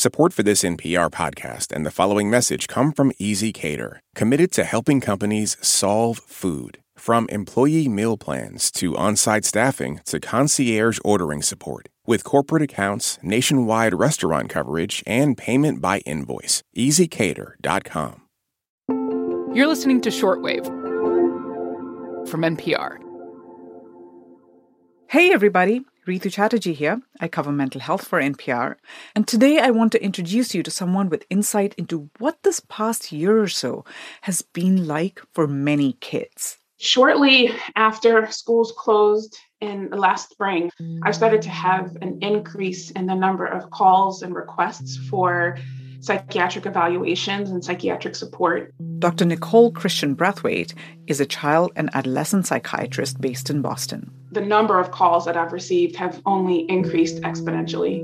Support for this NPR podcast and the following message come from ezCater, committed to helping companies solve food. From employee meal plans to on site staffing to concierge ordering support. With corporate accounts, nationwide restaurant coverage, and payment by invoice. ezCater.com. You're listening to Shortwave from NPR. Hey, everybody. Ritu Chatterjee here. I cover mental health for NPR. And today I want to introduce you to someone with insight into what this past year or so has been like for many kids. Shortly after schools closed in last spring, I started to have an increase in the number of calls and requests for psychiatric evaluations and psychiatric support. Dr. Nicole Christian Brathwaite is a child and adolescent psychiatrist based in Boston. The number of calls that I've received have only increased exponentially.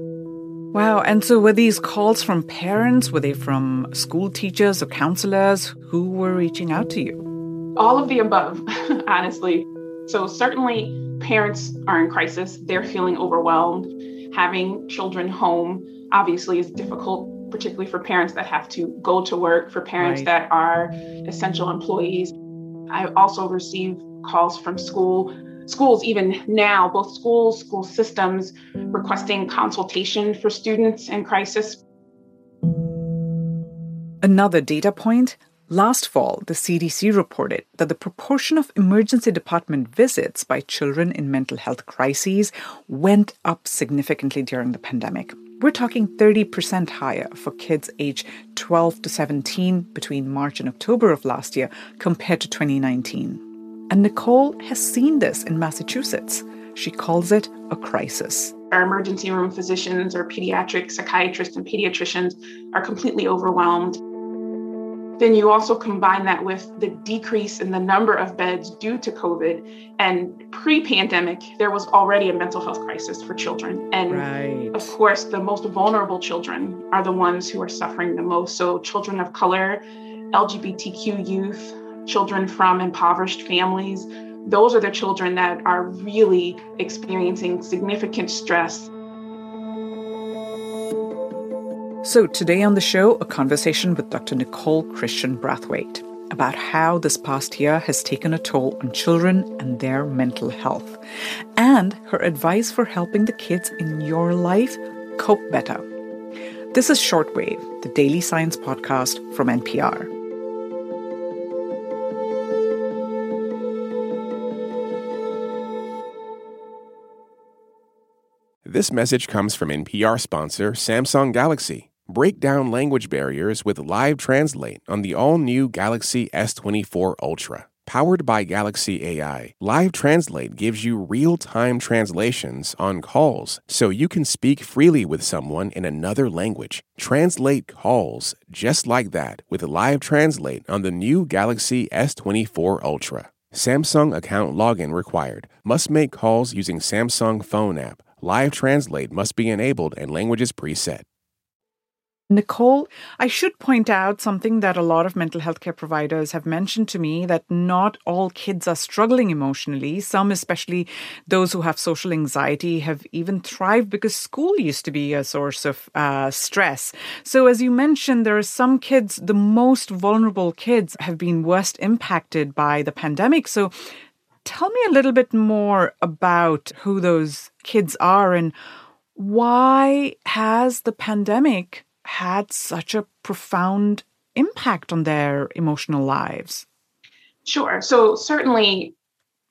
Wow. And so were these calls from parents? Were they from school teachers or counselors? Who were reaching out to you? All of the above, honestly. So, certainly, parents are in crisis. They're feeling overwhelmed. Having children home obviously is difficult, particularly for parents that have to go to work, for parents Right. that are essential employees. I also receive calls from school schools even now both schools school systems requesting consultation for students in crisis Another data point last fall, the CDC reported that the proportion of emergency department visits by children in mental health crises went up significantly during the pandemic. We're talking 30% higher for kids aged 12 to 17 between March and October of last year compared to 2019. And Nicole has seen this in Massachusetts. She calls it a crisis. our emergency room physicians our pediatric psychiatrists and pediatricians are completely overwhelmed. Then you also combine that with the decrease in the number of beds due to COVID. And pre pandemic, there was already a mental health crisis for children. And Right. of course, the most vulnerable children are the ones who are suffering the most. So, children of color, LGBTQ youth, children from impoverished families, those are the children that are really experiencing significant stress. So, today on the show, a conversation with Dr. Nicole Christian Brathwaite about how this past year has taken a toll on children and their mental health, and her advice for helping the kids in your life cope better. This is Shortwave, the daily science podcast from NPR. This message comes from NPR sponsor Samsung Galaxy. Break down language barriers with Live Translate on the all new Galaxy S24 Ultra. Powered by Galaxy AI, Live Translate gives you real time translations on calls so you can speak freely with someone in another language. Translate calls just like that with Live Translate on the new Galaxy S24 Ultra. Samsung account login required. Must make calls using Samsung phone app. Live Translate must be enabled and languages preset. Nicole, I should point out something that a lot of mental health care providers have mentioned to me that not all kids are struggling emotionally. Some, especially those who have social anxiety, have even thrived because school used to be a source of uh, stress. So, as you mentioned, there are some kids, the most vulnerable kids, have been worst impacted by the pandemic. So, tell me a little bit more about who those kids are and why has the pandemic had such a profound impact on their emotional lives? Sure. So, certainly,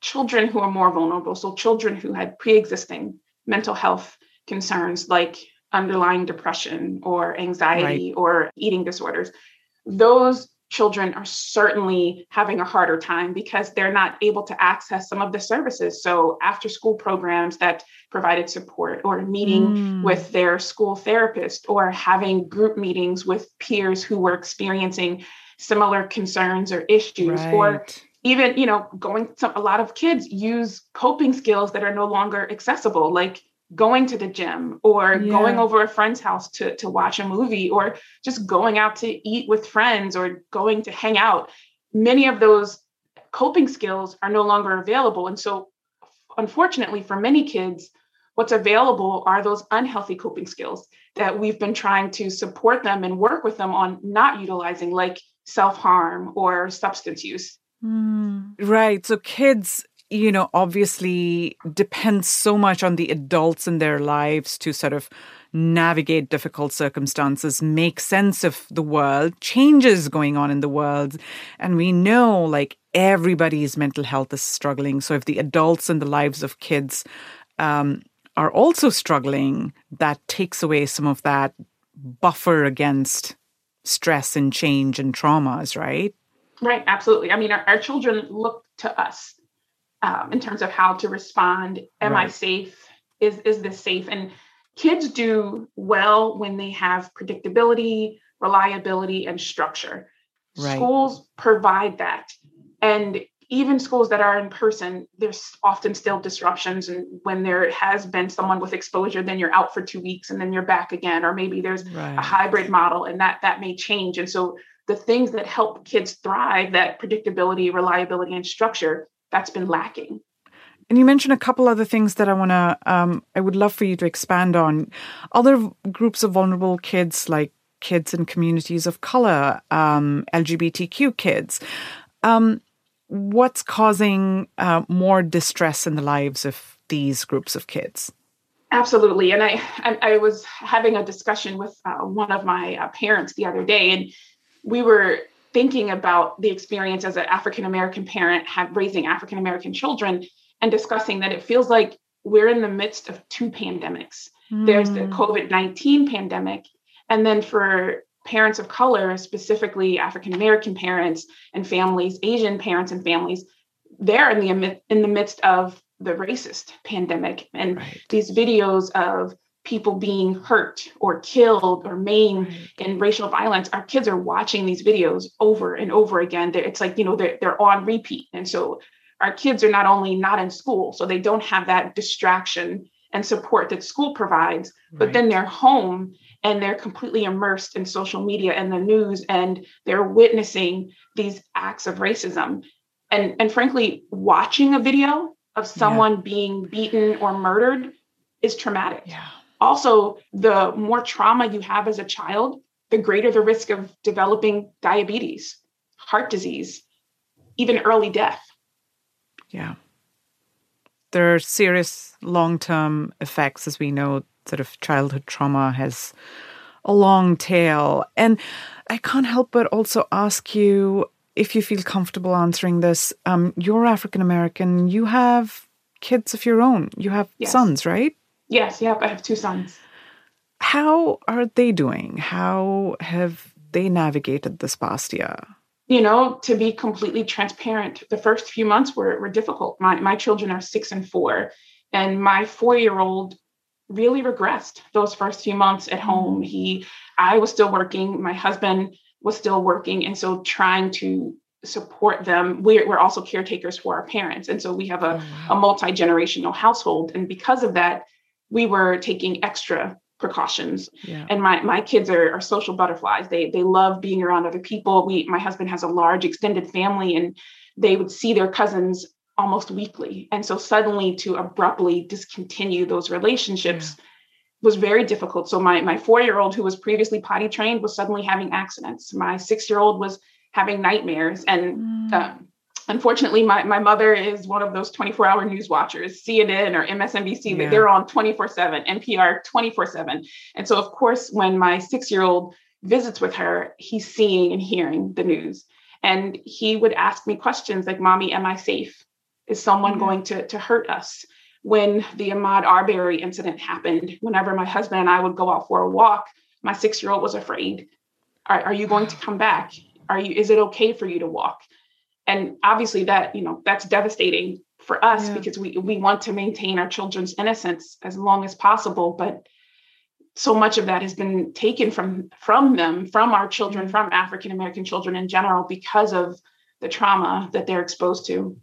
children who are more vulnerable, so children who had pre existing mental health concerns like underlying depression or anxiety or eating disorders, those children are certainly having a harder time because they're not able to access some of the services. So, after school programs that provided support, or meeting Mm. with their school therapist, or having group meetings with peers who were experiencing similar concerns or issues, or even you know going some a lot of kids use coping skills that are no longer accessible like going to the gym or going over a friend's house to, to watch a movie or just going out to eat with friends or going to hang out many of those coping skills are no longer available and so unfortunately for many kids what's available are those unhealthy coping skills that we've been trying to support them and work with them on not utilizing, like self harm or substance use. Mm, right. So kids, you know, obviously depends so much on the adults in their lives to sort of navigate difficult circumstances, make sense of the world, changes going on in the world. And we know like everybody's mental health is struggling. So if the adults in the lives of kids um, are also struggling, that takes away some of that buffer against stress and change and traumas, right? Right, absolutely. I mean, our, our children look to us um, in terms of how to respond. Am right. I safe? Is is this safe? And kids do well when they have predictability, reliability, and structure. Right. Schools provide that. And even schools that are in person, there's often still disruptions. And when there has been someone with exposure, then you're out for two weeks and then you're back again. Or maybe there's right. a hybrid model and that that may change. And so the things that help kids thrive, that predictability, reliability, and structure, that's been lacking. And you mentioned a couple other things that I want to, um, I would love for you to expand on. Other groups of vulnerable kids, like kids in communities of color, um, LGBTQ kids. Um, what's causing uh, more distress in the lives of these groups of kids? Absolutely, and I I, I was having a discussion with uh, one of my uh, parents the other day, and we were thinking about the experience as an African American parent have, raising African American children, and discussing that it feels like we're in the midst of two pandemics. Mm. There's the hmm. COVID nineteen pandemic, and then for parents of color, specifically African American parents and families, Asian parents and families, they're in the in the midst of the racist pandemic and right. these videos of people being hurt or killed or maimed right. in racial violence our kids are watching these videos over and over again they're, it's like you know they're, they're on repeat and so our kids are not only not in school so they don't have that distraction and support that school provides right. but then they're home and they're completely immersed in social media and the news and they're witnessing these acts of racism and and frankly watching a video of someone yeah. being beaten or murdered is traumatic yeah. Also the more trauma you have as a child the greater the risk of developing diabetes heart disease even early death yeah there are serious long-term effects as we know sort of childhood trauma has a long tail. And I can't help but also ask you if you feel comfortable answering this. Um, you're African American. You have kids of your own. You have yes. sons, right? Yes, yep. I have two sons. How are they doing? How have they navigated this past year? You know, to be completely transparent, the first few months were, were difficult. My, my children are six and four, and my four year old really regressed those first few months at home. Mm-hmm. He, I was still working, my husband was still working. And so trying to support them, we're, we're also caretakers for our parents. And so we have a, oh, wow. a multi generational household. And because of that, we were taking extra precautions. Yeah. And my my kids are, are social butterflies. They they love being around other people. We my husband has a large extended family and they would see their cousins almost weekly. And so suddenly to abruptly discontinue those relationships yeah. was very difficult. So my my 4-year-old who was previously potty trained was suddenly having accidents. My 6-year-old was having nightmares and mm. um, unfortunately my, my mother is one of those 24 hour news watchers cnn or msnbc yeah. they're on 24 7 npr 24 7 and so of course when my six year old visits with her he's seeing and hearing the news and he would ask me questions like mommy am i safe is someone mm-hmm. going to, to hurt us? When the Ahmaud Arbery incident happened, whenever my husband and I would go out for a walk, my six year old was afraid. Are, are you going to come back? Are you, is it okay for you to walk? And obviously that, you know, that's devastating for us yeah. because we, we want to maintain our children's innocence as long as possible. But so much of that has been taken from from them from our children from african american children in general because of the trauma that they're exposed to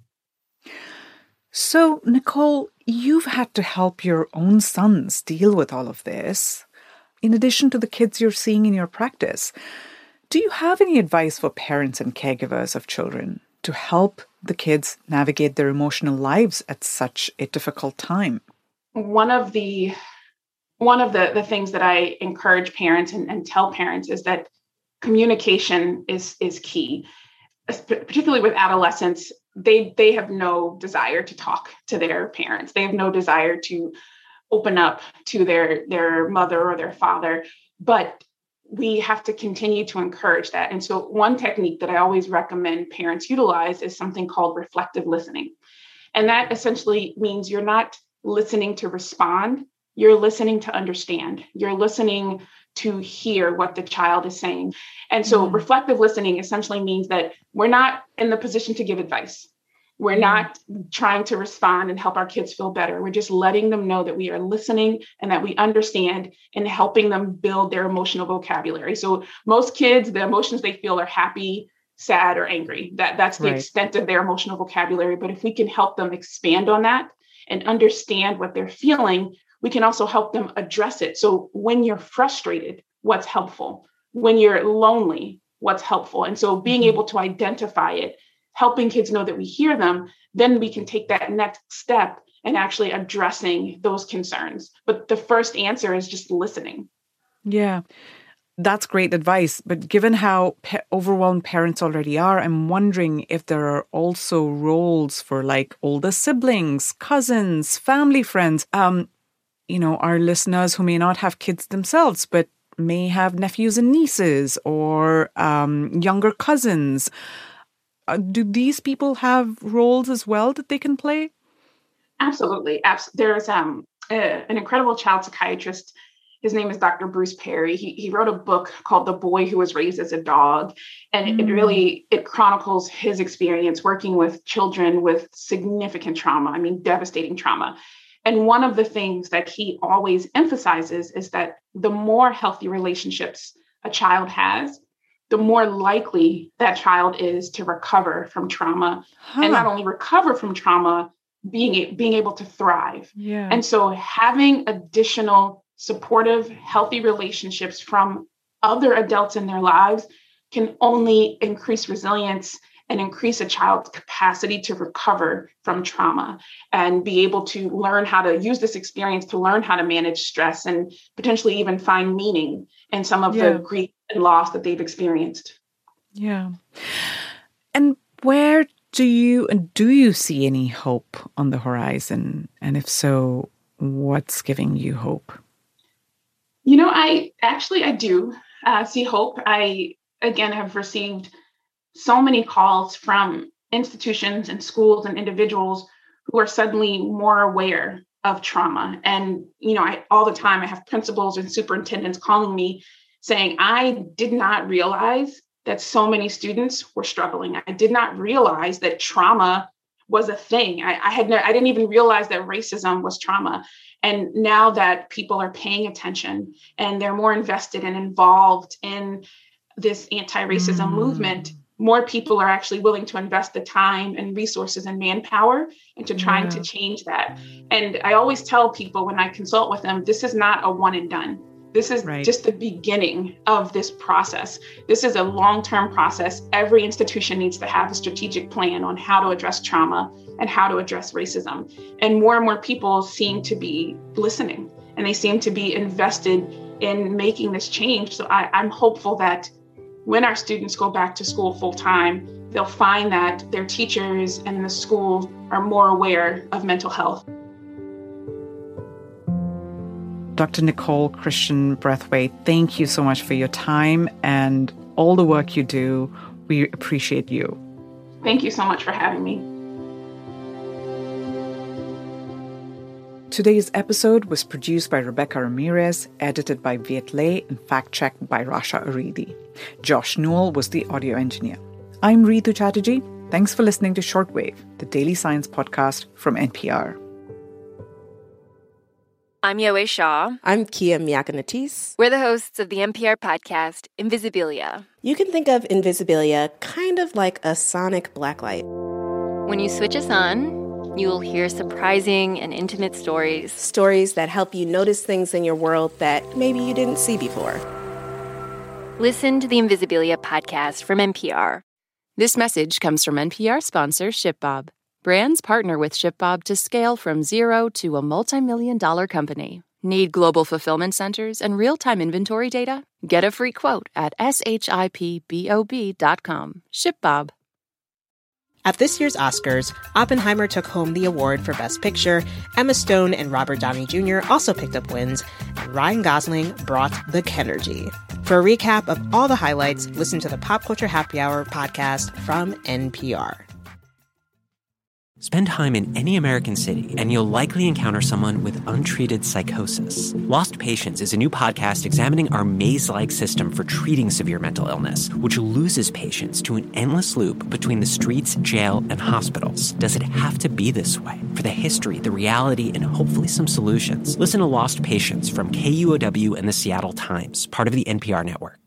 so, Nicole, you've had to help your own sons deal with all of this, in addition to the kids you're seeing in your practice. Do you have any advice for parents and caregivers of children to help the kids navigate their emotional lives at such a difficult time? one of the one of the, the things that I encourage parents and, and tell parents is that communication is is key, particularly with adolescents. They they have no desire to talk to their parents. They have no desire to open up to their their mother or their father. But we have to continue to encourage that. And so, one technique that I always recommend parents utilize is something called reflective listening. And that essentially means you're not listening to respond, you're listening to understand. You're listening to hear what the child is saying. And so, mm. reflective listening essentially means that we're not in the position to give advice. We're not trying to respond and help our kids feel better. We're just letting them know that we are listening and that we understand and helping them build their emotional vocabulary. So most kids, the emotions they feel are happy, sad, or angry. That that's the right. extent of their emotional vocabulary. But if we can help them expand on that and understand what they're feeling, we can also help them address it. So when you're frustrated, what's helpful? When you're lonely, what's helpful? And so being mm-hmm. able to identify it helping kids know that we hear them, then we can take that next step and actually addressing those concerns. But the first answer is just listening. Yeah. That's great advice. But given how pe- overwhelmed parents already are, I'm wondering if there are also roles for like older siblings, cousins, family friends. Um, you know, our listeners who may not have kids themselves, but may have nephews and nieces or um, younger cousins uh, do these people have roles as well that they can play? Absolutely. There's um, a, an incredible child psychiatrist. His name is Dr. Bruce Perry. He, he wrote a book called The Boy Who Was Raised as a Dog. And mm. it really it chronicles his experience working with children with significant trauma. I mean, devastating trauma. And one of the things that he always emphasizes is that the more healthy relationships a child has, the more likely that child is to recover from trauma huh. and not only recover from trauma being being able to thrive yeah. and so having additional supportive healthy relationships from other adults in their lives can only increase resilience and increase a child's capacity to recover from trauma and be able to learn how to use this experience to learn how to manage stress and potentially even find meaning in some of yeah. the grief and loss that they've experienced. Yeah. And where do you and do you see any hope on the horizon? And if so, what's giving you hope? You know, I actually I do uh, see hope. I again have received so many calls from institutions and schools and individuals who are suddenly more aware of trauma. And you know, I all the time I have principals and superintendents calling me saying, I did not realize that so many students were struggling. I did not realize that trauma was a thing. I, I had no, I didn't even realize that racism was trauma. And now that people are paying attention and they're more invested and involved in this anti-racism mm. movement, more people are actually willing to invest the time and resources and manpower into trying yeah. to change that. And I always tell people when I consult with them, this is not a one and done this is right. just the beginning of this process. This is a long term process. Every institution needs to have a strategic plan on how to address trauma and how to address racism. And more and more people seem to be listening and they seem to be invested in making this change. So I, I'm hopeful that when our students go back to school full time, they'll find that their teachers and the schools are more aware of mental health. Dr. Nicole Christian Brathwaite, thank you so much for your time and all the work you do. We appreciate you. Thank you so much for having me. Today's episode was produced by Rebecca Ramirez, edited by Viet Le, and fact checked by Rasha Aridi. Josh Newell was the audio engineer. I'm Ritu Chatterjee. Thanks for listening to Shortwave, the daily science podcast from NPR. I'm Yowei Shaw. I'm Kia Miakka We're the hosts of the NPR podcast, Invisibilia. You can think of Invisibilia kind of like a sonic blacklight. When you switch us on, you'll hear surprising and intimate stories. Stories that help you notice things in your world that maybe you didn't see before. Listen to the Invisibilia podcast from NPR. This message comes from NPR sponsor ShipBob. Brands partner with ShipBob to scale from zero to a multi-million dollar company. Need global fulfillment centers and real-time inventory data? Get a free quote at shipbob.com. ShipBob. At this year's Oscars, Oppenheimer took home the award for Best Picture. Emma Stone and Robert Downey Jr. also picked up wins, and Ryan Gosling brought the Kenergy. For a recap of all the highlights, listen to the Pop Culture Happy Hour podcast from NPR. Spend time in any American city, and you'll likely encounter someone with untreated psychosis. Lost Patients is a new podcast examining our maze like system for treating severe mental illness, which loses patients to an endless loop between the streets, jail, and hospitals. Does it have to be this way? For the history, the reality, and hopefully some solutions, listen to Lost Patients from KUOW and the Seattle Times, part of the NPR network.